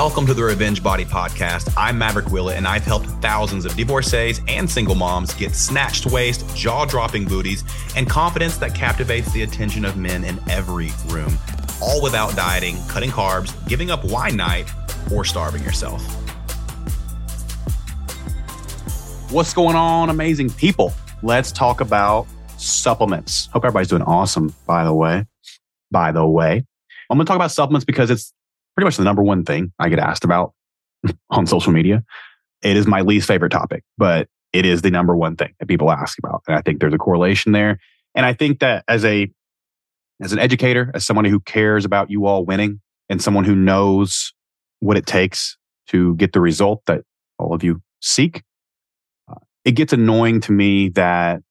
Welcome to the Revenge Body Podcast. I'm Maverick Willett, and I've helped thousands of divorcees and single moms get snatched waist, jaw dropping booties, and confidence that captivates the attention of men in every room, all without dieting, cutting carbs, giving up wine night, or starving yourself. What's going on, amazing people? Let's talk about supplements. Hope everybody's doing awesome, by the way. By the way, I'm going to talk about supplements because it's pretty much the number one thing I get asked about on social media. It is my least favorite topic, but it is the number one thing that people ask about. And I think there's a correlation there. And I think that as a as an educator, as somebody who cares about you all winning and someone who knows what it takes to get the result that all of you seek, uh, it gets annoying to me that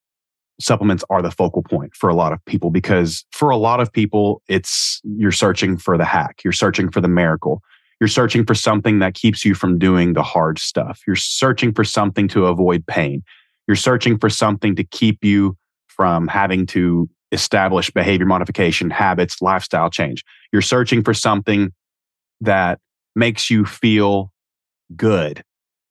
supplements are the focal point for a lot of people because for a lot of people, it's you're searching for the hack, you're searching for the miracle, you're searching for something that keeps you from doing the hard stuff, you're searching for something to avoid pain, you're searching for something to keep you from having to establish behavior modification, habits, lifestyle change. You're searching for something that makes you feel good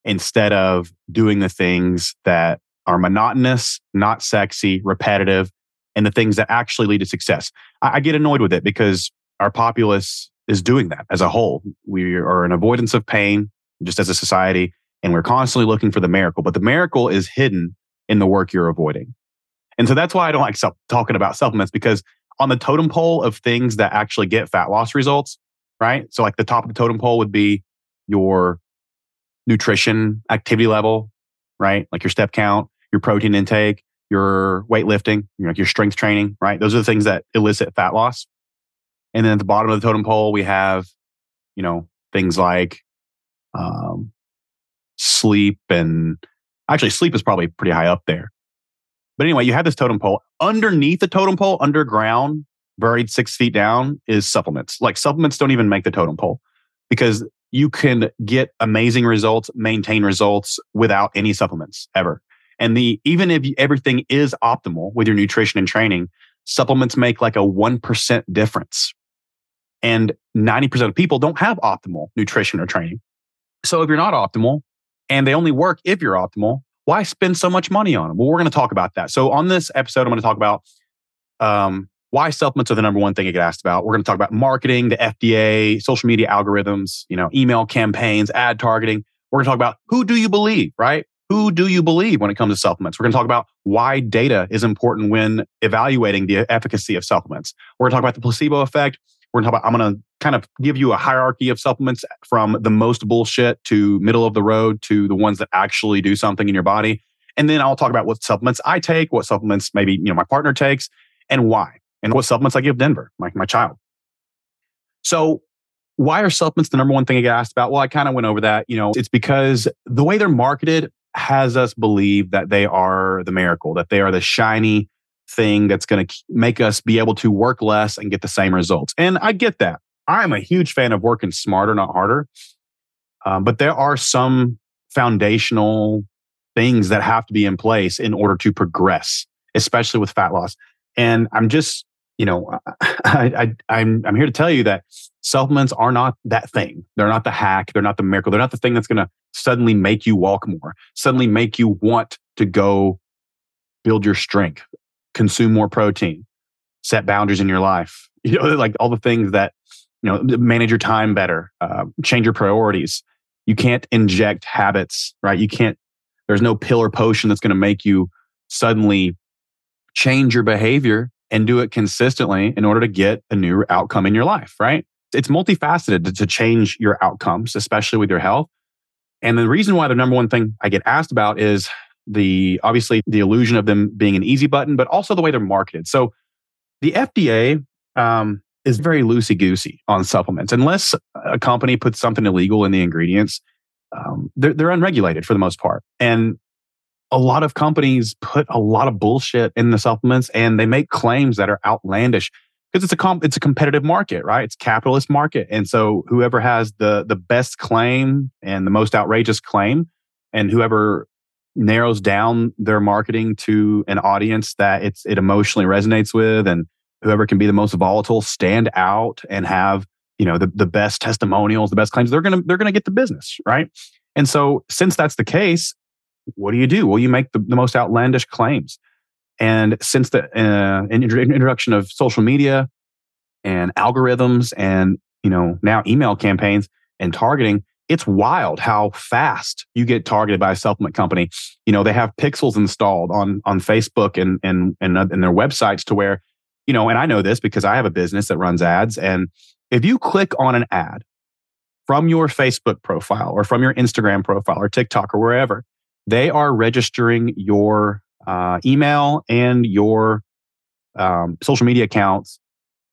instead of doing the things that are monotonous, not sexy, repetitive, and the things that actually lead to success. I, I get annoyed with it because our populace is doing that as a whole. We are an avoidance of pain just as a society, and we're constantly looking for the miracle. But the miracle is hidden in the work you're avoiding. And so that's why I don't like talking about supplements because on the totem pole of things that actually get fat loss results, right? So, like the top of the totem pole would be your nutrition activity level, right? Like your step count, your protein intake, your weightlifting, you know, your strength training, right? Those are the things that elicit fat loss. And then at the bottom of the totem pole, we have, you know, things like um, sleep and actually sleep is probably pretty high up there. But anyway, you have this totem pole. Underneath the totem pole, underground, buried six feet down, is supplements. Like supplements don't even make the totem pole because you can get amazing results, maintain results without any supplements ever. And the even if everything is optimal with your nutrition and training, supplements make like a 1% difference. And 90% of people don't have optimal nutrition or training. So if you're not optimal and they only work if you're optimal, why spend so much money on them? Well, we're going to talk about that. So on this episode, I'm going to talk about um, why supplements are the number one thing you get asked about. We're going to talk about marketing, the FDA, social media algorithms, you know, email campaigns, ad targeting. We're going to talk about who do you believe, right? Who do you believe when it comes to supplements? We're going to talk about why data is important when evaluating the efficacy of supplements. We're going to talk about the placebo effect. We're going to talk about, I'm going to kind of give you a hierarchy of supplements from the most bullshit to middle of the road to the ones that actually do something in your body. And then I'll talk about what supplements I take, what supplements maybe, you know, my partner takes and why, and what supplements I give Denver, my, my child. So why are supplements the number one thing I get asked about? Well, I kind of went over that. You know, it's because the way they're marketed has us believe that they are the miracle, that they are the shiny thing that's going to make us be able to work less and get the same results. And I get that. I'm a huge fan of working smarter, not harder. Um, but there are some foundational things that have to be in place in order to progress, especially with fat loss. And I'm just, you know, I, I, I'm I'm here to tell you that supplements are not that thing. They're not the hack. They're not the miracle. They're not the thing that's going to suddenly make you walk more, suddenly make you want to go build your strength, consume more protein, set boundaries in your life. You know, like all the things that, you know, manage your time better, uh, change your priorities. You can't inject habits, right? You can't, there's no pill or potion that's going to make you suddenly change your behavior and do it consistently in order to get a new outcome in your life, right? It's multifaceted to, to change your outcomes, especially with your health. And the reason why the number one thing I get asked about is the obviously the illusion of them being an easy button, but also the way they're marketed. So the FDA um, is very loosey goosey on supplements. Unless a company puts something illegal in the ingredients, um, they're, they're unregulated for the most part. And a lot of companies put a lot of bullshit in the supplements and they make claims that are outlandish because it's a comp, it's a competitive market, right? It's capitalist market, and so whoever has the the best claim and the most outrageous claim, and whoever narrows down their marketing to an audience that it's it emotionally resonates with, and whoever can be the most volatile, stand out, and have you know, the, the best testimonials, the best claims, they're gonna they're gonna get the business, right? And so since that's the case, what do you do? Well, you make the, the most outlandish claims. And since the uh, introduction of social media and algorithms and you know now email campaigns and targeting, it's wild how fast you get targeted by a supplement company. You know they have pixels installed on on Facebook and and and, and their websites to where you know, and I know this because I have a business that runs ads, and if you click on an ad from your Facebook profile or from your Instagram profile or TikTok or wherever, they are registering your uh, email and your um, social media accounts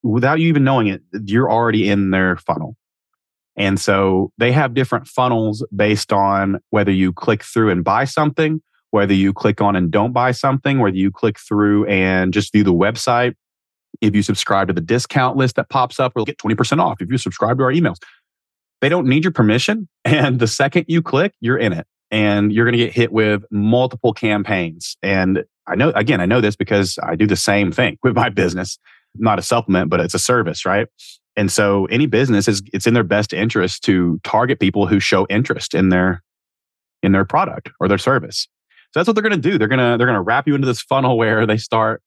without you even knowing it. You're already in their funnel. And so they have different funnels based on whether you click through and buy something, whether you click on and don't buy something, whether you click through and just view the website. If you subscribe to the discount list that pops up, we'll get 20% off if you subscribe to our emails. They don't need your permission. And the second you click, you're in it and you're going to get hit with multiple campaigns. And I know, again, I know this because I do the same thing with my business, not a supplement, but it's a service, right? And so any business is, it's in their best interest to target people who show interest in their, in their product or their service. So that's what they're going to do. They're going to, they're going to wrap you into this funnel where they start,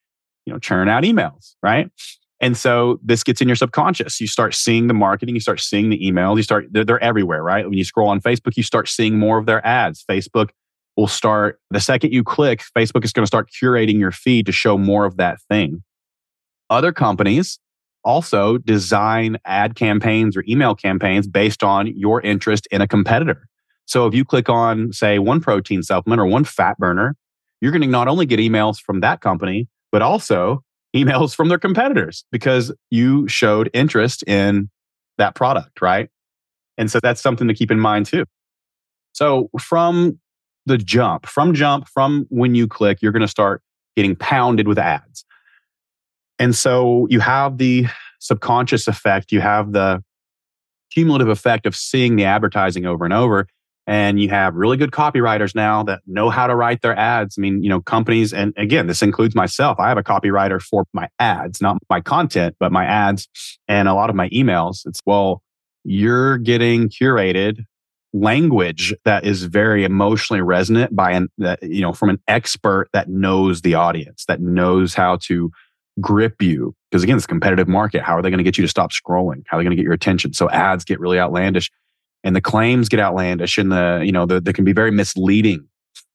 you know, churn out emails, right? And so this gets in your subconscious. You start seeing the marketing, you start seeing the emails, you start, they're, they're, everywhere, right? When you scroll on Facebook, you start seeing more of their ads. Facebook will start, the second you click, Facebook is going to start curating your feed to show more of that thing. Other companies also design ad campaigns or email campaigns based on your interest in a competitor. So if you click on, say, one protein supplement or one fat burner, you're going to not only get emails from that company, but also emails from their competitors because you showed interest in that product, right? And so that's something to keep in mind too. So from the jump, from jump, from when you click, you're going to start getting pounded with ads. And so you have the subconscious effect, you have the cumulative effect of seeing the advertising over and over and you have really good copywriters now that know how to write their ads. I mean, you know, companies, and again, this includes myself. I have a copywriter for my ads, not my content, but my ads and a lot of my emails. It's, well, you're getting curated language that is very emotionally resonant by an, that, you know, from an expert that knows the audience, that knows how to grip you. Because again, it's competitive market. How are they going to get you to stop scrolling? How are they going to get your attention? So ads get really outlandish and the claims get outlandish and the you know the, they can be very misleading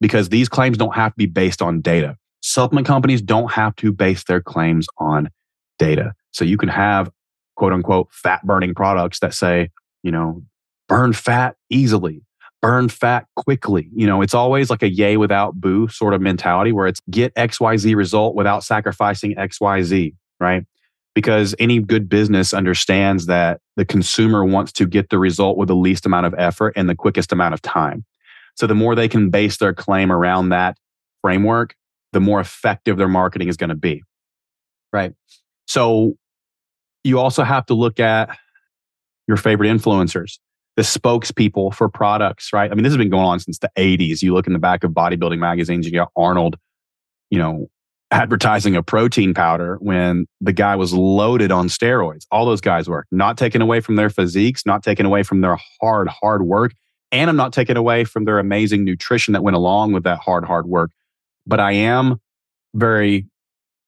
because these claims don't have to be based on data. Supplement companies don't have to base their claims on data. So you can have quote unquote fat burning products that say you know burn fat easily burn fat quickly. You know it's always like a yay without boo sort of mentality where it's get xyz result without sacrificing xyz right because any good business understands that the consumer wants to get the result with the least amount of effort and the quickest amount of time. So the more they can base their claim around that framework, the more effective their marketing is going to be. Right. So you also have to look at your favorite influencers, the spokespeople for products, right? I mean, this has been going on since the 80s. You look in the back of bodybuilding magazines, you got Arnold, you know, advertising a protein powder when the guy was loaded on steroids. All those guys were not taken away from their physiques, not taken away from their hard, hard work. And I'm not taken away from their amazing nutrition that went along with that hard, hard work. But I am very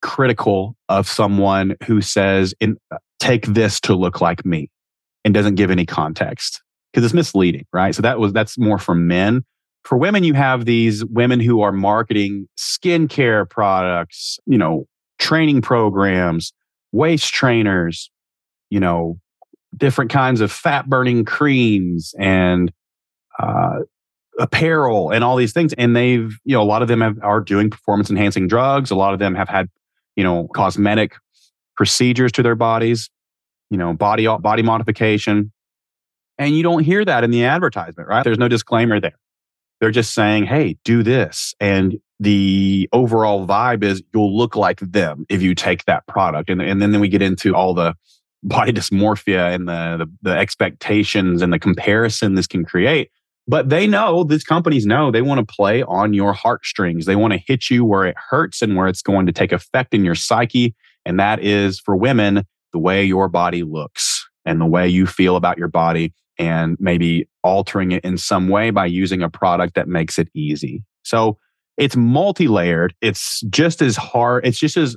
critical of someone who says, in, uh, take this to look like me and doesn't give any context because it's misleading, right? So that was, that's more for men for women, you have these women who are marketing skincare products, you know, training programs, waist trainers, you know, different kinds of fat burning creams and uh, apparel and all these things. And they've, you know, a lot of them have, are doing performance enhancing drugs. A lot of them have had, you know, cosmetic procedures to their bodies, you know, body body modification. And you don't hear that in the advertisement, right? There's no disclaimer there. They're just saying, hey, do this. And the overall vibe is you'll look like them if you take that product. And, and then, then we get into all the body dysmorphia and the, the, the expectations and the comparison this can create. But they know, these companies know they want to play on your heartstrings. They want to hit you where it hurts and where it's going to take effect in your psyche. And that is for women, the way your body looks. and the way you feel about your body and maybe altering it in some way by using a product that makes it easy. So it's multi-layered. It's just as hard. It's just as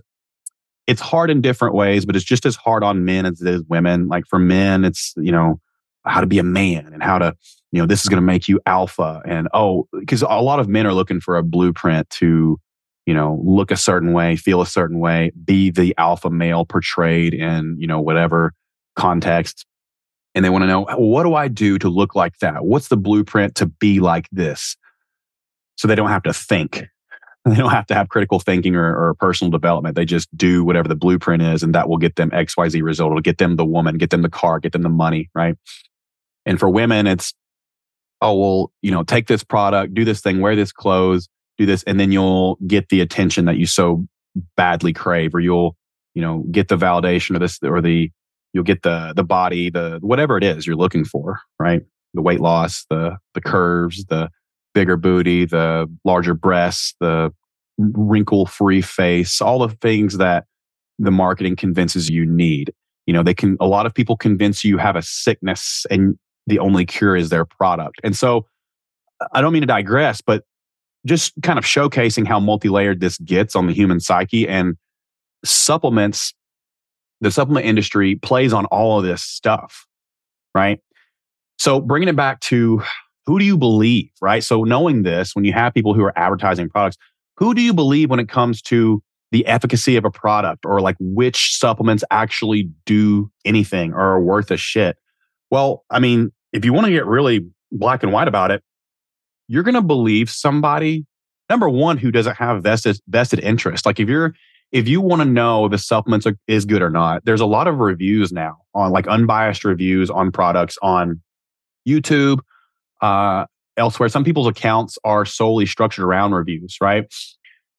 it's hard in different ways, but it's just as hard on men as it is women. Like for men, it's you know how to be a man and how to you know this is going to make you alpha and oh because a lot of men are looking for a blueprint to you know look a certain way, feel a certain way, be the alpha male portrayed in you know whatever context and they want to know what do I do to look like that? What's the blueprint to be like this? So they don't have to think. They don't have to have critical thinking or, or, personal development. They just do whatever the blueprint is, and that will get them XYZ result. It'll get them the woman, get them the car, get them the money, right? And for women, it's, oh, well, you know, take this product, do this thing, wear this clothes, do this, and then you'll get the attention that you so badly crave, or you'll, you know, get the validation or this or the you'll get the the body, the whatever it is you're looking for, right? The weight loss, the the curves, the bigger booty, the larger breasts, the wrinkle free face, all the things that the marketing convinces you need. You know, they can a lot of people convince you have a sickness and the only cure is their product. And so I don't mean to digress, but just kind of showcasing how multi-layered this gets on the human psyche and supplements the supplement industry plays on all of this stuff, right? So bringing it back to who do you believe, right? So knowing this, when you have people who are advertising products, who do you believe when it comes to the efficacy of a product or like which supplements actually do anything or are worth a shit? Well, I mean, if you want to get really black and white about it, you're going to believe somebody number one who doesn't have vested vested interest. Like if you're if you want to know the supplements is good or not, there's a lot of reviews now on like unbiased reviews on products on YouTube, uh, elsewhere. Some people's accounts are solely structured around reviews, right?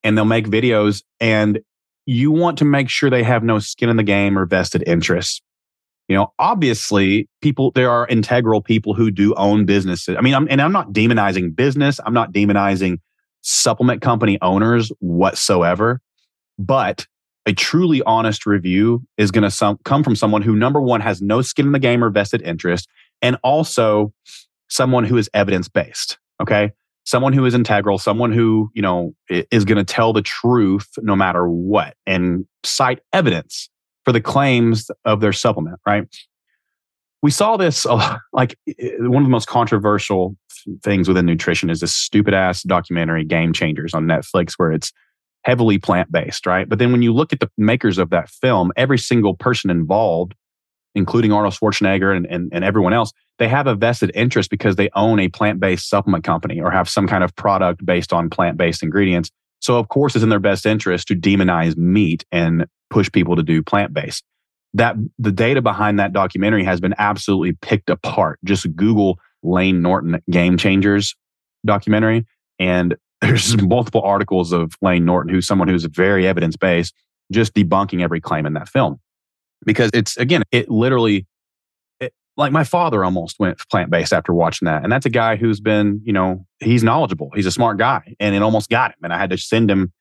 And they'll make videos, and you want to make sure they have no skin in the game or vested interests. You know, obviously, people there are integral people who do own businesses. I mean, I'm, and I'm not demonizing business. I'm not demonizing supplement company owners whatsoever. But a truly honest review is going to come from someone who, number one, has no skin in the game or vested interest, and also someone who is evidence based. Okay. Someone who is integral, someone who, you know, is going to tell the truth no matter what and cite evidence for the claims of their supplement, right? We saw this like one of the most controversial things within nutrition is this stupid ass documentary Game Changers on Netflix where it's heavily plant based, right? But then when you look at the makers of that film, every single person involved, including Arnold Schwarzenegger and, and, and everyone else, they have a vested interest because they own a plant based supplement company or have some kind of product based on plant based ingredients. So, of course, it's in their best interest to demonize meat and push people to do plant based. That the data behind that documentary has been absolutely picked apart. Just Google Layne Norton Game Changers documentary, and there's multiple articles of Layne Norton, who's someone who's very evidence based, just debunking every claim in that film. Because it's, again, it literally, it, like my father almost went plant based after watching that. And that's a guy who's been, you know, he's knowledgeable. He's a smart guy and it almost got him. And I had to send him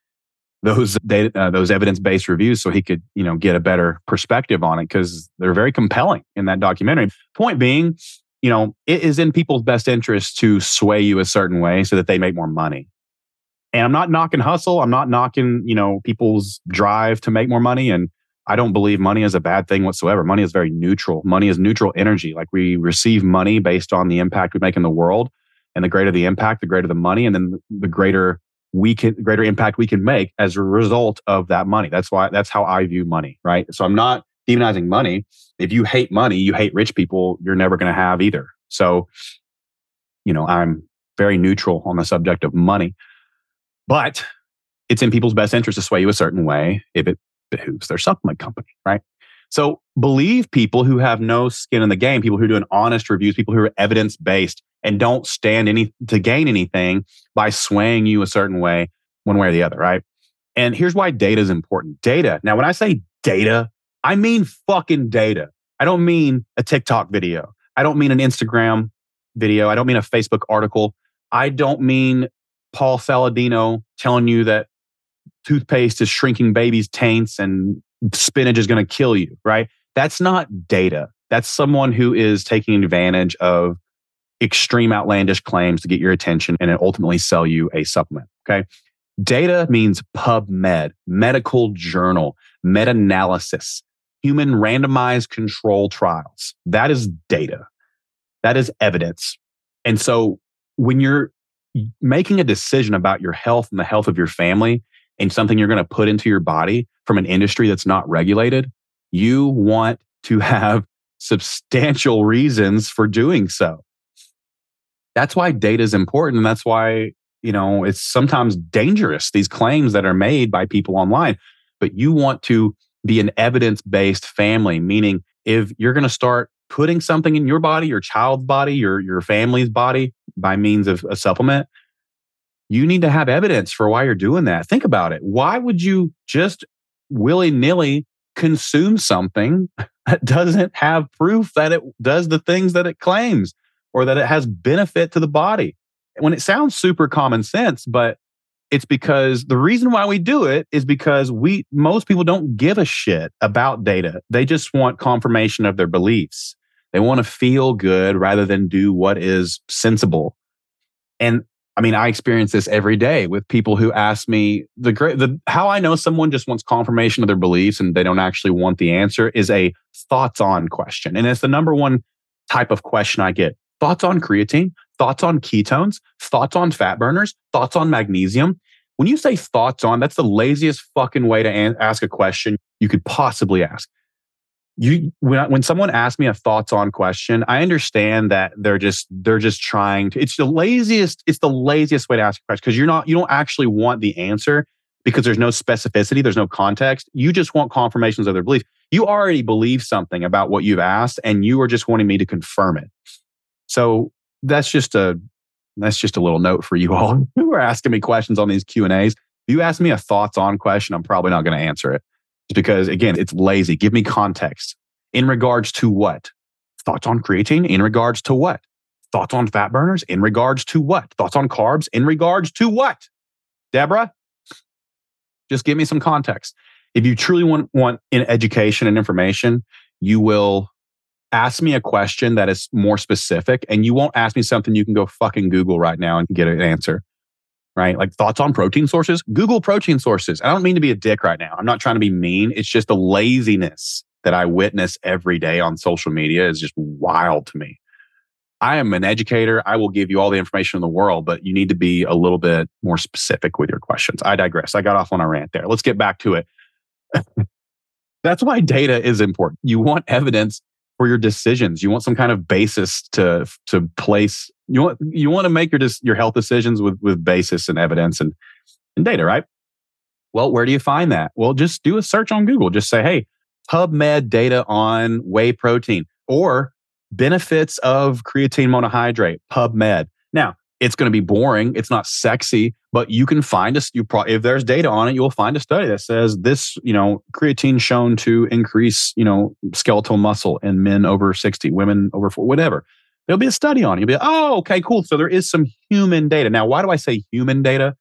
those data, uh, those evidence based reviews so he could, you know, get a better perspective on it because they're very compelling in that documentary. Point being, you know, it is in people's best interest to sway you a certain way so that they make more money. And I'm not knocking hustle. I'm not knocking, you know, people's drive to make more money. And I don't believe money is a bad thing whatsoever. Money is very neutral. Money is neutral energy. Like we receive money based on the impact we make in the world. And the greater the impact, the greater the money. And then the greater we can, greater impact we can make as a result of that money. That's why, that's how I view money. Right. So I'm not demonizing money. If you hate money, you hate rich people, you're never going to have either. So, you know, I'm very neutral on the subject of money. But it's in people's best interest to sway you a certain way if it behooves their supplement company, right? So believe people who have no skin in the game, people who are doing honest reviews, people who are evidence based and don't stand any to gain anything by swaying you a certain way, one way or the other, right? And here's why data is important. Data. Now, when I say data, I mean fucking data. I don't mean a TikTok video. I don't mean an Instagram video. I don't mean a Facebook article. I don't mean Paul Saladino telling you that toothpaste is shrinking babies' taints and spinach is going to kill you, right? That's not data. That's someone who is taking advantage of extreme outlandish claims to get your attention and ultimately sell you a supplement. Okay. Data means PubMed, medical journal, meta analysis, human randomized control trials. That is data. That is evidence. And so when you're making a decision about your health and the health of your family and something you're going to put into your body from an industry that's not regulated, you want to have substantial reasons for doing so. That's why data is important. And that's why, you know, it's sometimes dangerous, these claims that are made by people online. But you want to be an evidence based family, meaning if you're going to start putting something in your body, your child's body, your, your family's body by means of a supplement, you need to have evidence for why you're doing that. Think about it. Why would you just willy nilly consume something that doesn't have proof that it does the things that it claims or that it has benefit to the body? When it sounds super common sense, but it's because the reason why we do it is because we most people don't give a shit about data. They just want confirmation of their beliefs. They want to feel good rather than do what is sensible. And I mean, I experience this every day with people who ask me the great the how I know someone just wants confirmation of their beliefs and they don't actually want the answer is a thoughts on question. And it's the number one type of question I get. Thoughts on creatine, thoughts on ketones, thoughts on fat burners, thoughts on magnesium. When you say thoughts on, that's the laziest fucking way to an- ask a question you could possibly ask. You when when someone asks me a thoughts on question, I understand that they're just they're just trying to. It's the laziest. It's the laziest way to ask a question because you're not you don't actually want the answer because there's no specificity, there's no context. You just want confirmations of their belief. You already believe something about what you've asked, and you are just wanting me to confirm it. So that's just a that's just a little note for you all who are asking me questions on these Q and A's. If you ask me a thoughts on question, I'm probably not going to answer it. Because again, it's lazy. Give me context. In regards to what? Thoughts on creatine in regards to what? Thoughts on fat burners in regards to what? Thoughts on carbs in regards to what? Deborah, just give me some context. If you truly want want in education and information, you will ask me a question that is more specific and you won't ask me something you can go fucking Google right now and get an answer. Right? Like thoughts on protein sources? Google protein sources. I don't mean to be a dick right now. I'm not trying to be mean. It's just the laziness that I witness every day on social media is just wild to me. I am an educator. I will give you all the information in the world, but you need to be a little bit more specific with your questions. I digress. I got off on a rant there. Let's get back to it. That's why data is important. You want evidence for your decisions. You want some kind of basis to to place. You want you want to make your your health decisions with with basis and evidence and and data, right? Well, where do you find that? Well, just do a search on Google. Just say, "Hey, PubMed data on whey protein or benefits of creatine monohydrate." PubMed. Now, it's going to be boring. It's not sexy, but you can find a You probably, if there's data on it, you'll find a study that says this, you know, creatine shown to increase, you know, skeletal muscle in men over 60, women over whatever. There'll be a study on it. You'll be, oh, okay, cool. So there is some human data. Now, why do I say human data?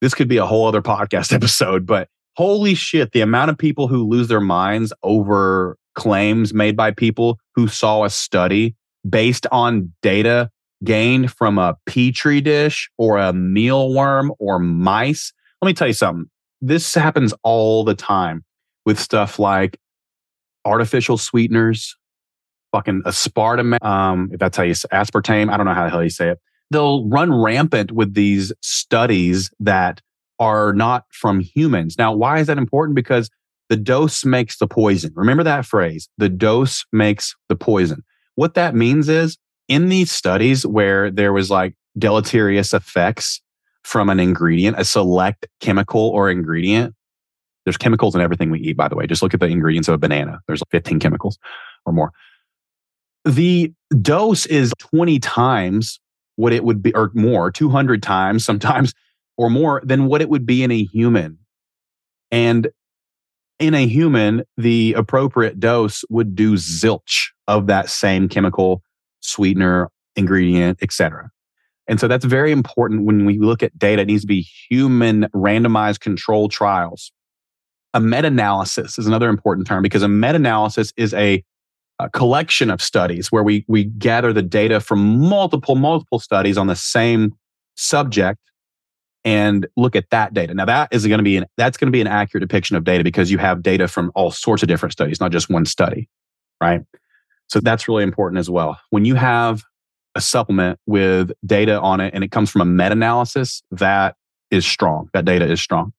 This could be a whole other podcast episode, but holy shit, the amount of people who lose their minds over claims made by people who saw a study based on data gained from a petri dish or a mealworm or mice. Let me tell you something. This happens all the time with stuff like artificial sweeteners, fucking aspartame, um, if that's how you say aspartame. I don't know how the hell you say it. They'll run rampant with these studies that are not from humans. Now, why is that important? Because the dose makes the poison. Remember that phrase the dose makes the poison. What that means is in these studies where there was like deleterious effects from an ingredient, a select chemical or ingredient, there's chemicals in everything we eat, by the way. Just look at the ingredients of a banana. There's 15 chemicals or more. The dose is 20 times what it would be, or more, 200 times sometimes or more than what it would be in a human. And in a human, the appropriate dose would do zilch of that same chemical sweetener, ingredient, etc. And so that's very important when we look at data. It needs to be human randomized control trials. A meta analysis is another important term because a meta analysis is a a collection of studies where we we gather the data from multiple multiple studies on the same subject and look at that data. Now that is going to be an that's going to be an accurate depiction of data because you have data from all sorts of different studies, not just one study, right? So that's really important as well. When you have a supplement with data on it and it comes from a meta-analysis, that is strong. That data is strong.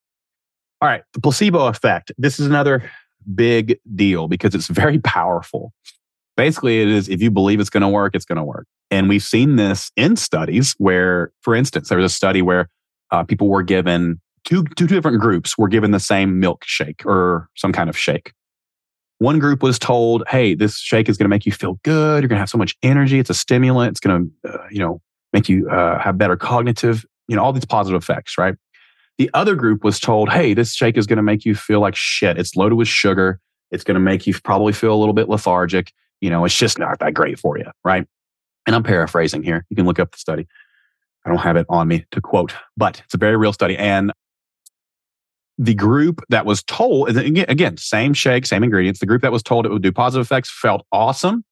All right, the placebo effect. This is another big deal because it's very powerful. Basically, it is if you believe it's going to work, it's going to work. And we've seen this in studies where, for instance, there was a study where uh, people were given two, two different groups were given the same milkshake or some kind of shake. One group was told, "Hey, this shake is going to make you feel good. You're going to have so much energy. It's a stimulant. It's going to, uh, you know, make you uh, have better cognitive, you know, all these positive effects, right?" The other group was told, "Hey, this shake is going to make you feel like shit. It's loaded with sugar. It's going to make you probably feel a little bit lethargic. You know, it's just not that great for you, right?" And I'm paraphrasing here. You can look up the study. I don't have it on me to quote, but it's a very real study. And the group that was told, again, same shake, same ingredients. The group that was told it would do positive effects felt awesome.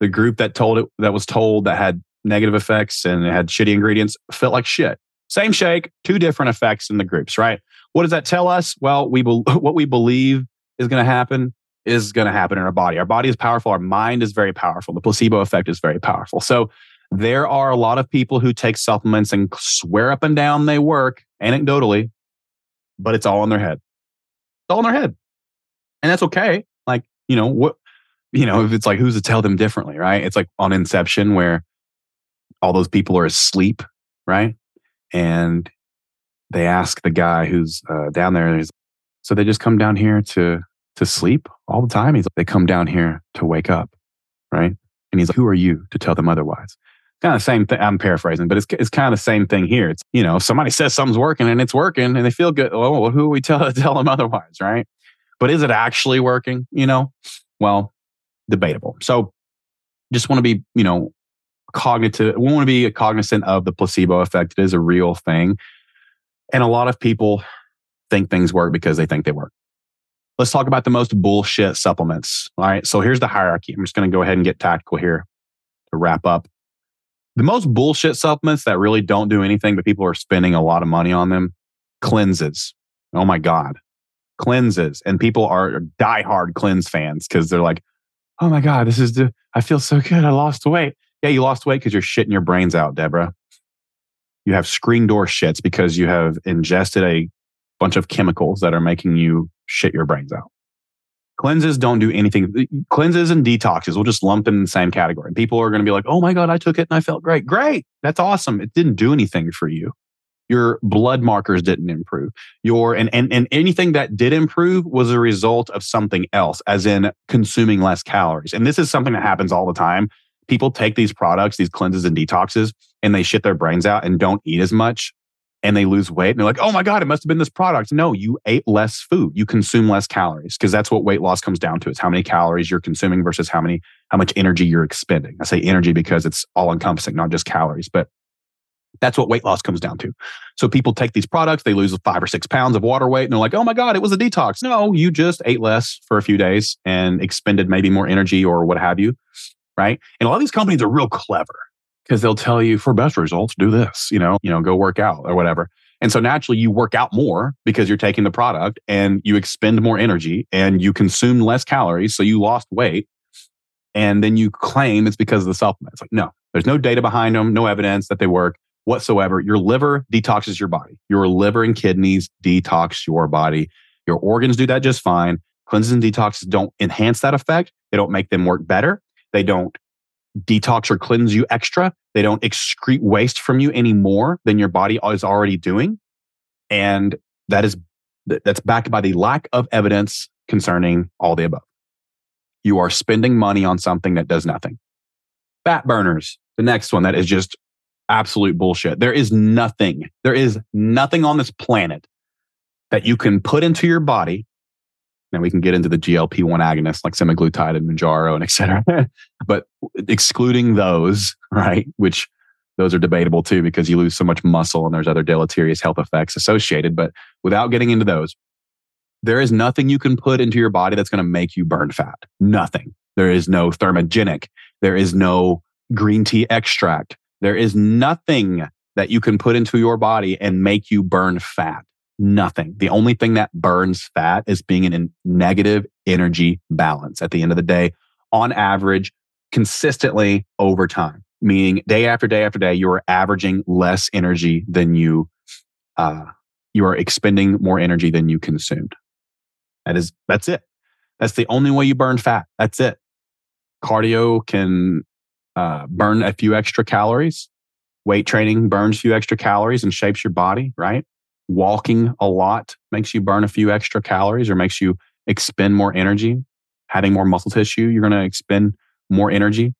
The group that told it that was told that had negative effects and it had shitty ingredients felt like shit. Same shake, two different effects in the groups, right? What does that tell us? Well, we be, what we believe is going to happen is going to happen in our body. Our body is powerful. Our mind is very powerful. The placebo effect is very powerful. So there are a lot of people who take supplements and swear up and down they work anecdotally, but it's all in their head. It's all in their head. And that's okay. Like, you know, what, you know, if it's like, who's to tell them differently, right? It's like on Inception where all those people are asleep, right? And they ask the guy who's uh, down there, so they just come down here to to sleep all the time. He's like, they come down here to wake up, right? And he's like, who are you to tell them otherwise? Kind of the same thing. I'm paraphrasing, but it's it's kind of the same thing here. It's you know, somebody says something's working and it's working and they feel good. Well, who we tell tell them otherwise, right? But is it actually working? You know, well, debatable. So, just want to be you know cognitive. We want to be cognizant of the placebo effect. It is a real thing, and a lot of people think things work because they think they work. Let's talk about the most bullshit supplements. All right. So here's the hierarchy. I'm just going to go ahead and get tactical here to wrap up the most bullshit supplements that really don't do anything, but people are spending a lot of money on them cleanses. Oh my God. Cleanses. And people are diehard cleanse fans because they're like, oh my God, this is the, I feel so good. I lost weight. Yeah, you lost weight because you're shitting your brains out, Deborah. You have screen door shits because you have ingested a bunch of chemicals that are making you shit your brains out. Cleanses don't do anything. Cleanses and detoxes, we'll just lump them in the same category. People are going to be like, oh my God, I took it and I felt great. Great. That's awesome. It didn't do anything for you. Your blood markers didn't improve. Your and, and and anything that did improve was a result of something else, as in consuming less calories. And this is something that happens all the time. People take these products, these cleanses and detoxes, and they shit their brains out and don't eat as much and they lose weight and they're like, oh my God, it must have been this product. No, you ate less food. You consume less calories because that's what weight loss comes down to. It's how many calories you're consuming versus how many, how much energy you're expending. I say energy because it's all encompassing, not just calories, but that's what weight loss comes down to. So people take these products, they lose five or six pounds of water weight and they're like, oh my God, it was a detox. No, you just ate less for a few days and expended maybe more energy or what have you. Right. And a lot of these companies are real clever because they'll tell you for best results, do this, you know, you know, go work out or whatever. And so naturally you work out more because you're taking the product and you expend more energy and you consume less calories. So you lost weight. And then you claim it's because of the supplement. It's like, no, there's no data behind them, no evidence that they work whatsoever. Your liver detoxes your body. Your liver and kidneys detox your body. Your organs do that just fine. Cleanses and detoxes don't enhance that effect. They don't make them work better. They don't detox or cleanse you extra. They don't excrete waste from you any more than your body is already doing. And that is that's backed by the lack of evidence concerning all the above. You are spending money on something that does nothing. Fat burners, the next one that is just absolute bullshit. There is nothing, there is nothing on this planet that you can put into your body and we can get into the GLP 1 agonists like semaglutide and Mounjaro and et cetera. but excluding those, right, which those are debatable too because you lose so much muscle and there's other deleterious health effects associated. But without getting into those, there is nothing you can put into your body that's going to make you burn fat. Nothing. There is no thermogenic. There is no green tea extract. There is nothing that you can put into your body and make you burn fat. Nothing. The only thing that burns fat is being in a negative energy balance at the end of the day, on average, consistently over time, meaning day after day after day, you are averaging less energy than you, uh, you are expending more energy than you consumed. That is, that's it. That's the only way you burn fat. That's it. Cardio can uh, burn a few extra calories. Weight training burns a few extra calories and shapes your body, right? Walking a lot makes you burn a few extra calories or makes you expend more energy. Having more muscle tissue, you're going to expend more energy.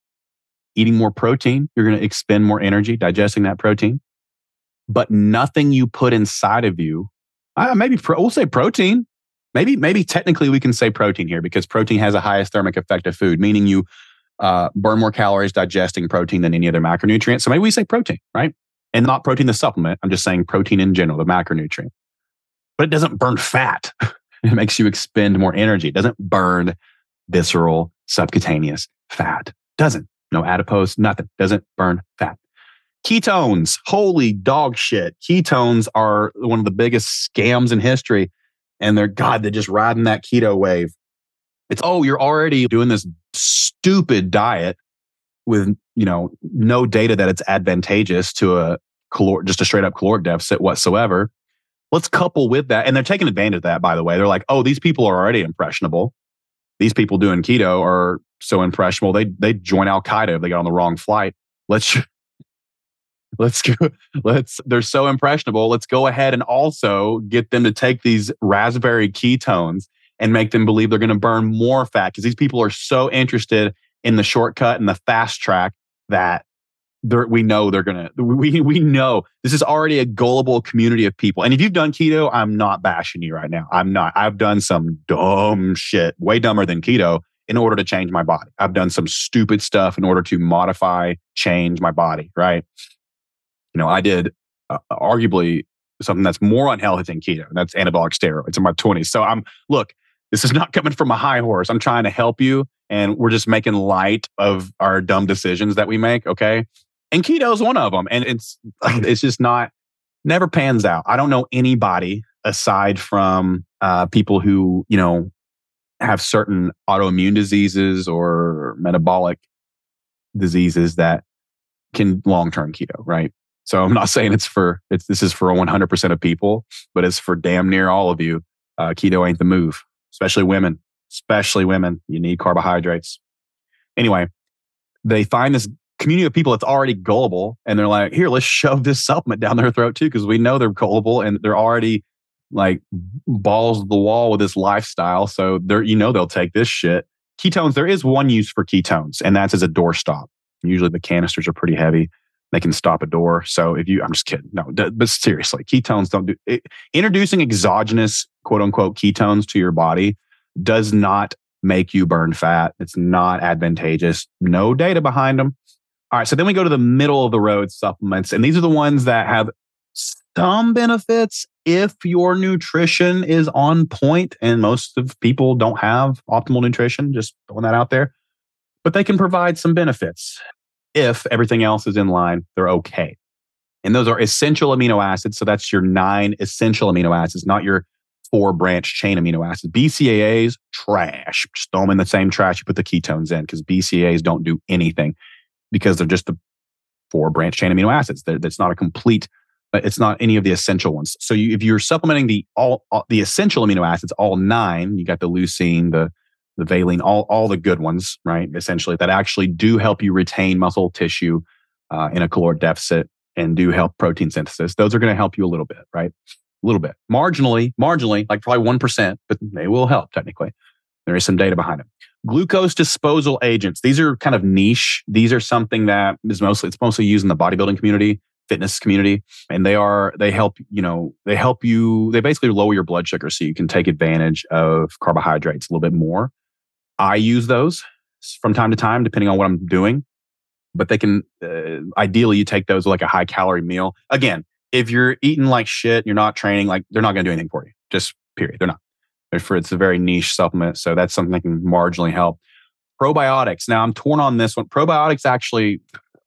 Eating more protein, you're going to expend more energy digesting that protein. But nothing you put inside of you, uh, maybe pro, we'll say protein. Maybe, maybe technically we can say protein here because protein has a highest thermic effect of food, meaning you uh, burn more calories digesting protein than any other macronutrient. So maybe we say protein, right? And not protein the supplement. I'm just saying protein in general, the macronutrient. But it doesn't burn fat. it makes you expend more energy. It doesn't burn visceral subcutaneous fat. Doesn't. No adipose, nothing. Doesn't burn fat. Ketones, holy dog shit. Ketones are one of the biggest scams in history. And they're, God, they're just riding that keto wave. It's, oh, you're already doing this stupid diet with, you know, no data that it's advantageous to a caloric, just a straight up caloric deficit whatsoever. Let's couple with that. And they're taking advantage of that, by the way. They're like, oh, these people are already impressionable. These people doing keto are so impressionable. They they join Al Qaeda if they got on the wrong flight. Let's let's go let's they're so impressionable let's go ahead and also get them to take these raspberry ketones and make them believe they're going to burn more fat because these people are so interested in the shortcut and the fast track that we know they're to we we know this is already a gullible community of people and if you've done keto i'm not bashing you right now i'm not i've done some dumb shit way dumber than keto in order to change my body i've done some stupid stuff in order to modify change my body right you know i did uh, arguably something that's more unhealthy than keto and that's anabolic steroids in my 20s so i'm look this is not coming from a high horse. I'm trying to help you. And we're just making light of our dumb decisions that we make. Okay. And keto is one of them. And it's, it's just not, never pans out. I don't know anybody aside from uh, people who, you know, have certain autoimmune diseases or metabolic diseases that can long term keto, right? So I'm not saying it's for it's this is for 100% of people, but it's for damn near all of you. Uh, keto ain't the move especially women, especially women. You need carbohydrates. Anyway, they find this community of people that's already gullible and they're like, here, let's shove this supplement down their throat too, because we know they're gullible and they're already like balls the wall with this lifestyle. So they're, you know, they'll take this shit. Ketones, there is one use for ketones, and that's as a doorstop. Usually the canisters are pretty heavy. They can stop a door. So if you, I'm just kidding. No, but seriously, ketones don't do it, introducing exogenous quote unquote ketones to your body does not make you burn fat. It's not advantageous. No data behind them. All right. So then we go to the middle of the road supplements. And these are the ones that have some benefits if your nutrition is on point. And most of people don't have optimal nutrition, just throwing that out there. But they can provide some benefits if everything else is in line, they're okay. And those are essential amino acids. So that's your nine essential amino acids, not your four branch chain amino acids. BCAAs, trash. Just throw them in the same trash you put the ketones in because BCAAs don't do anything because they're just the four branch chain amino acids. That's not a complete, it's not any of the essential ones. So you, if you're supplementing the all, all, the essential amino acids, all nine, you got the leucine, the the valine, all, all the good ones, right? Essentially, that actually do help you retain muscle tissue uh, in a caloric deficit and do help protein synthesis. Those are going to help you a little bit, right? A little bit. Marginally, marginally, like probably 1%, but they will help technically. There is some data behind them. Glucose disposal agents. These are kind of niche. These are something that is mostly, it's mostly used in the bodybuilding community, fitness community. And they are, they help, you know, they help you, they basically lower your blood sugar so you can take advantage of carbohydrates a little bit more I use those from time to time, depending on what I'm doing. But they can, uh, ideally, you take those like a high calorie meal. Again, if you're eating like shit, you're not training, like they're not going to do anything for you. Just period. They're not. They're for it's a very niche supplement, so that's something that can marginally help. Probiotics. Now I'm torn on this one. Probiotics actually,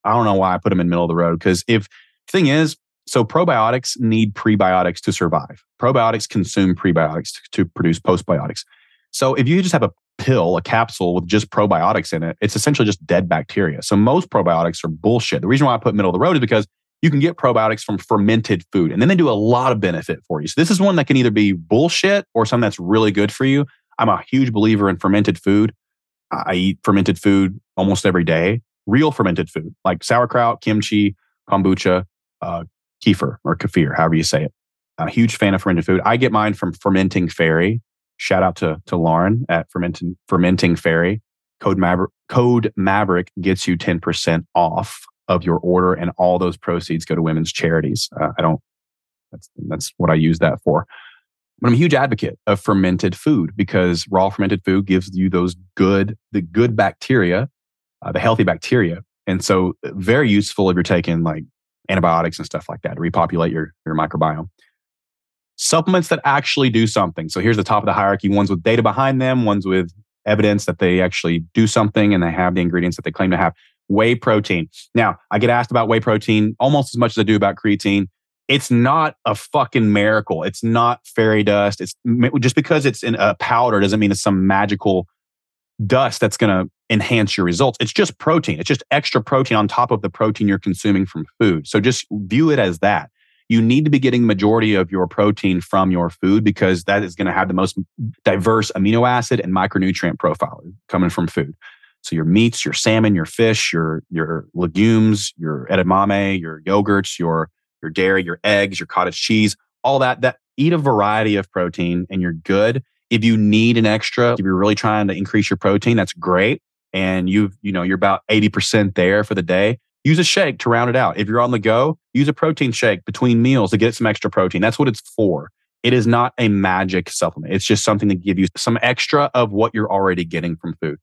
I don't know why I put them in the middle of the road because if thing is, so probiotics need prebiotics to survive. Probiotics consume prebiotics to, to produce postbiotics. So if you just have a pill, a capsule with just probiotics in it, it's essentially just dead bacteria. So most probiotics are bullshit. The reason why I put middle of the road is because you can get probiotics from fermented food and then they do a lot of benefit for you. So this is one that can either be bullshit or something that's really good for you. I'm a huge believer in fermented food. I eat fermented food almost every day, real fermented food like sauerkraut, kimchi, kombucha, uh, kefir or kefir, however you say it. I'm A huge fan of fermented food. I get mine from Fermenting Fairy. Shout out to, to Lauren at Fermenting, Fermenting Fairy. Code Maverick, Code Maverick gets you 10% off of your order, and all those proceeds go to women's charities. Uh, I don't, that's, that's what I use that for. But I'm a huge advocate of fermented food because raw fermented food gives you those good, the good bacteria, uh, the healthy bacteria. And so, uh, very useful if you're taking like antibiotics and stuff like that to repopulate your, your microbiome. Supplements that actually do something. So here's the top of the hierarchy ones with data behind them, ones with evidence that they actually do something and they have the ingredients that they claim to have. Whey protein. Now, I get asked about whey protein almost as much as I do about creatine. It's not a fucking miracle. It's not fairy dust. It's just because it's in a powder doesn't mean it's some magical dust that's going to enhance your results. It's just protein. It's just extra protein on top of the protein you're consuming from food. So just view it as that. You need to be getting majority of your protein from your food because that is going to have the most diverse amino acid and micronutrient profile coming from food. So your meats, your salmon, your fish, your your legumes, your edamame, your yogurts, your your dairy, your eggs, your cottage cheese, all that that eat a variety of protein and you're good. If you need an extra, if you're really trying to increase your protein, that's great. And you've, you know, you're about 80% there for the day. Use a shake to round it out. If you're on the go, use a protein shake between meals to get some extra protein. That's what it's for. It is not a magic supplement. It's just something to give you some extra of what you're already getting from food.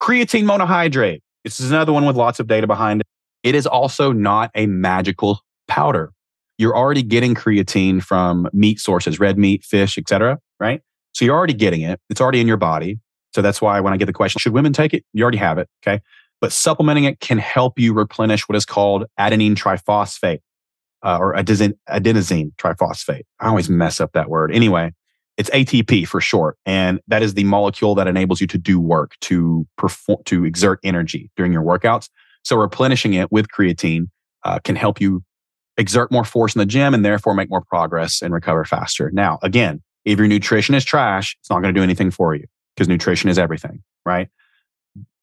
Creatine monohydrate. This is another one with lots of data behind it. It is also not a magical powder. You're already getting creatine from meat sources, red meat, fish, etc. Right? So you're already getting it. It's already in your body. So that's why when I get the question, should women take it? You already have it. Okay. But supplementing it can help you replenish what is called adenine triphosphate uh, or adenosine, adenosine triphosphate. I always mess up that word. Anyway, it's ATP for short. And that is the molecule that enables you to do work, to perform, to exert energy during your workouts. So replenishing it with creatine uh, can help you exert more force in the gym and therefore make more progress and recover faster. Now, again, if your nutrition is trash, it's not going to do anything for you because nutrition is everything, right?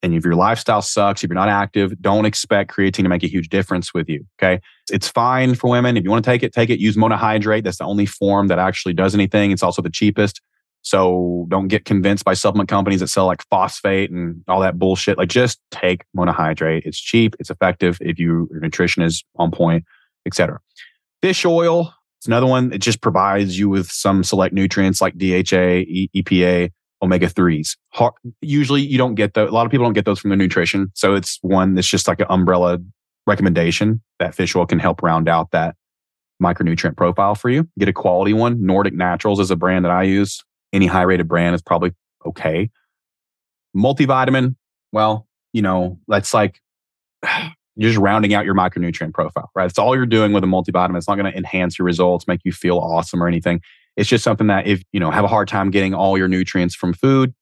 And if your lifestyle sucks, if you're not active, don't expect creatine to make a huge difference with you. Okay. It's fine for women. If you want to take it, take it. Use monohydrate. That's the only form that actually does anything. It's also the cheapest. So don't get convinced by supplement companies that sell like phosphate and all that bullshit. Like just take monohydrate. It's cheap. It's effective if you, your nutrition is on point, etc. Fish oil. It's another one. It just provides you with some select nutrients like DHA, EPA, omega 3s. Usually you don't get those. A lot of people don't get those from their nutrition. So it's one that's just like an umbrella recommendation that fish oil can help round out that micronutrient profile for you. Get a quality one. Nordic Naturals is a brand that I use. Any high rated brand is probably okay. Multivitamin, well, you know, that's like you're just rounding out your micronutrient profile, right? It's all you're doing with a multivitamin. It's not going to enhance your results, make you feel awesome or anything. It's just something that if you know have a hard time getting all your nutrients from food,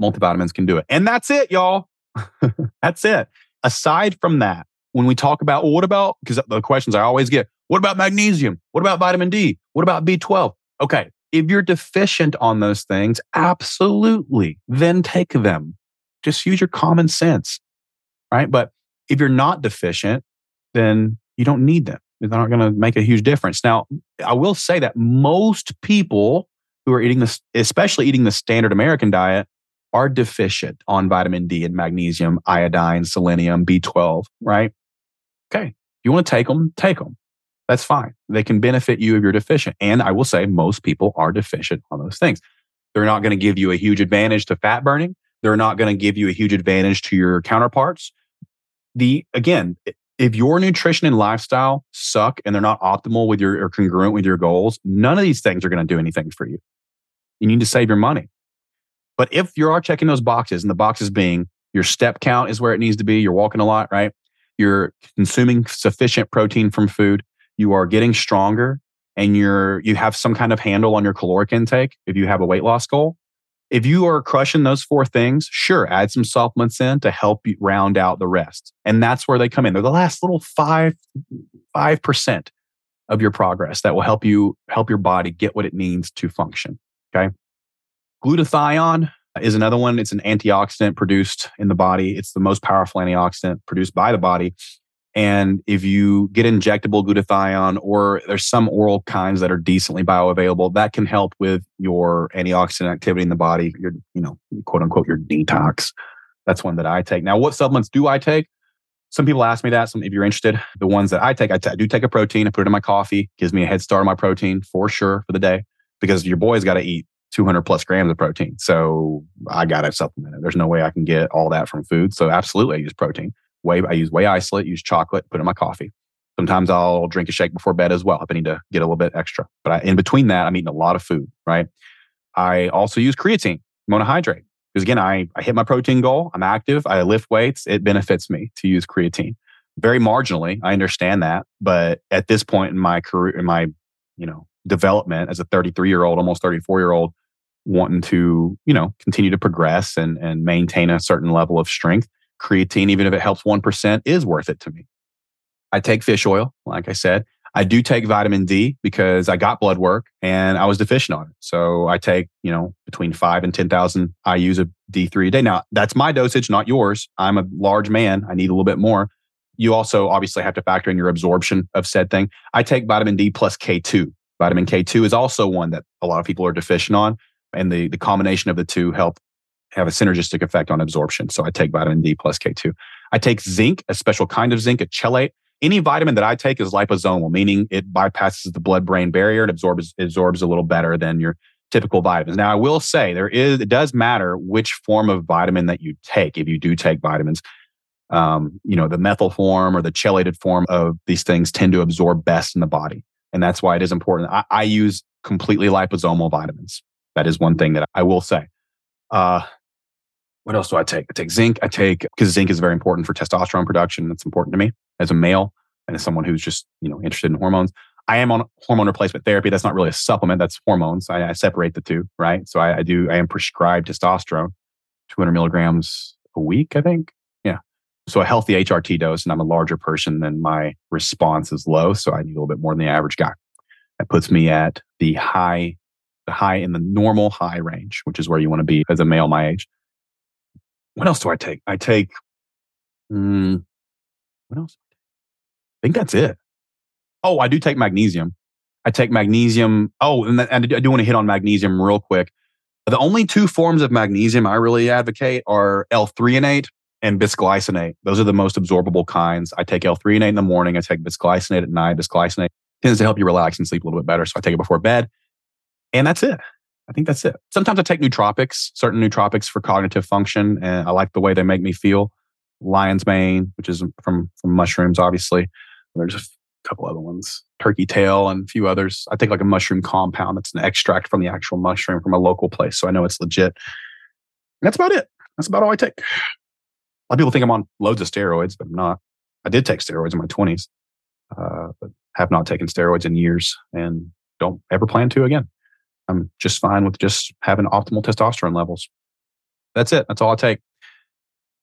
multivitamins can do it. And that's it, y'all. that's it. Aside from that, when we talk about well, what about because the questions I always get, what about magnesium? What about vitamin D? What about B12? Okay, if you're deficient on those things, absolutely, then take them. Just use your common sense, right? But if you're not deficient, then you don't need them. They're not going to make a huge difference. Now, I will say that most people who are eating this, especially eating the standard American diet, are deficient on vitamin D and magnesium, iodine, selenium, B12, right? Okay. You want to take them, take them. That's fine. They can benefit you if you're deficient. And I will say most people are deficient on those things. They're not going to give you a huge advantage to fat burning. They're not going to give you a huge advantage to your counterparts. The again, if your nutrition and lifestyle suck and they're not optimal with your or congruent with your goals, none of these things are going to do anything for you. You need to save your money. But if you are checking those boxes and the boxes being Your step count is where it needs to be. You're walking a lot, right? You're consuming sufficient protein from food. You are getting stronger and you're you have some kind of handle on your caloric intake if you have a weight loss goal. If you are crushing those four things, sure, add some supplements in to help you round out the rest. And that's where they come in. They're the last little five, five percent of your progress that will help you help your body get what it needs to function. Okay. Glutathione is another one. It's an antioxidant produced in the body. It's the most powerful antioxidant produced by the body. And if you get injectable glutathione or there's some oral kinds that are decently bioavailable, that can help with your antioxidant activity in the body, your, you know, quote unquote, your detox. That's one that I take. Now, what supplements do I take? Some people ask me that. Some, if you're interested, the ones that I take, I, t- I do take a protein. I put it in my coffee. Gives me a head start on my protein for sure for the day because your boy's got to eat 200 plus grams of protein. So I got to supplement it. There's no way I can get all that from food. So absolutely, I use protein. Whey, I use whey isolate, use chocolate, put in my coffee. Sometimes I'll drink a shake before bed as well if I need to get a little bit extra. But I, in between that, I'm eating a lot of food, right? I also use creatine, monohydrate. Because again, I, I hit my protein goal. I'm active. I lift weights. It benefits me to use creatine. Very marginally, I understand that. But at this point in my career, in my, you know, development as a 33 year old, almost 34 year old, wanting to, you know, continue to progress and, and maintain a certain level of strength, creatine, even if it helps 1%, is worth it to me. I take fish oil, like I said. I do take vitamin D because I got blood work and I was deficient on it. So I take, you know, between five and 10,000 IUs of D3 a day. Now, that's my dosage, not yours. I'm a large man. I need a little bit more. You also obviously have to factor in your absorption of said thing. I take vitamin D plus K2. Vitamin K2 is also one that a lot of people are deficient on. And the, the combination of the two help have a synergistic effect on absorption. So I take vitamin D plus K2. I take zinc, a special kind of zinc, a chelate. Any vitamin that I take is liposomal, meaning it bypasses the blood brain barrier and absorbs, absorbs a little better than your typical vitamins. Now, I will say there is, it does matter which form of vitamin that you take. If you do take vitamins, um, you know, the methyl form or the chelated form of these things tend to absorb best in the body. And that's why it is important. I, I use completely liposomal vitamins. That is one thing that I will say. Uh, what else do I take? I take zinc. I take because zinc is very important for testosterone production. That's important to me as a male and as someone who's just you know interested in hormones. I am on hormone replacement therapy. That's not really a supplement. That's hormones. I, I separate the two, right? So I, I, do. I am prescribed testosterone, 200 milligrams a week. I think. Yeah. So a healthy HRT dose, and I'm a larger person than my response is low, so I need a little bit more than the average guy. That puts me at the high, the high in the normal high range, which is where you want to be as a male my age what else do I take? I take, mm, what else? I think that's it. Oh, I do take magnesium. I take magnesium. Oh, and, th- and I do want to hit on magnesium real quick. The only two forms of magnesium I really advocate are L-threonate and bisglycinate. Those are the most absorbable kinds. I take L-threonate in the morning. I take bisglycinate at night. Bisglycinate tends to help you relax and sleep a little bit better. So I take it before bed. And that's it. I think that's it. Sometimes I take nootropics, certain nootropics for cognitive function, and I like the way they make me feel. Lion's mane, which is from from mushrooms, obviously. There's a couple other ones, turkey tail, and a few others. I take like a mushroom compound. That's an extract from the actual mushroom from a local place, so I know it's legit. And that's about it. That's about all I take. A lot of people think I'm on loads of steroids, but I'm not. I did take steroids in my 20s, uh, but have not taken steroids in years and don't ever plan to again. I'm just fine with just having optimal testosterone levels. That's it. That's all I take.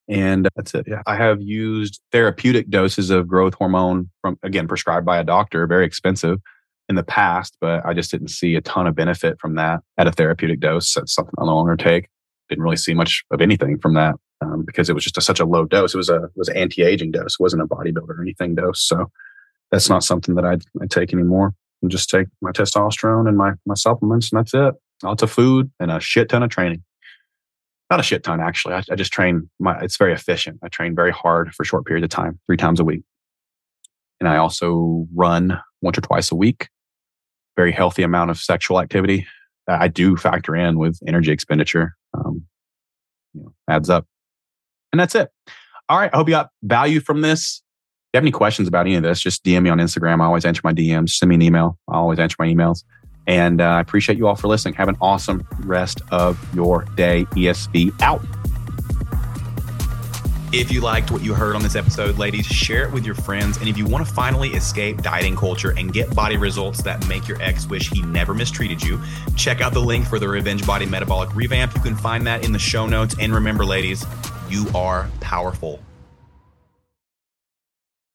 And that's it. Yeah. I have used therapeutic doses of growth hormone from, again, prescribed by a doctor, very expensive in the past, but I just didn't see a ton of benefit from that at a therapeutic dose. That's something I no longer take. Didn't really see much of anything from that um, because it was just a, such a low dose. It was a it was an anti aging dose. It wasn't a bodybuilder or anything dose. So that's not something that I, I take anymore and just take my testosterone and my, my supplements, and that's it. Lots of food and a shit ton of training. Not a shit ton, actually. I, I just train my, it's very efficient. I train very hard for short periods of time, three times a week. And I also run once or twice a week. Very healthy amount of sexual activity. I do factor in with energy expenditure. Um, you know, adds up. And that's it. All right. I hope you got value from this you have any questions about any of this, just DM me on Instagram. I always answer my DMs. Send me an email. I always answer my emails. And uh, I appreciate you all for listening. Have an awesome rest of your day. ESV out. If you liked what you heard on this episode, ladies, share it with your friends. And if you want to finally escape dieting culture and get body results that make your ex wish he never mistreated you, check out the link for the Revenge Body Metabolic Revamp. You can find that in the show notes. And remember, ladies, you are powerful.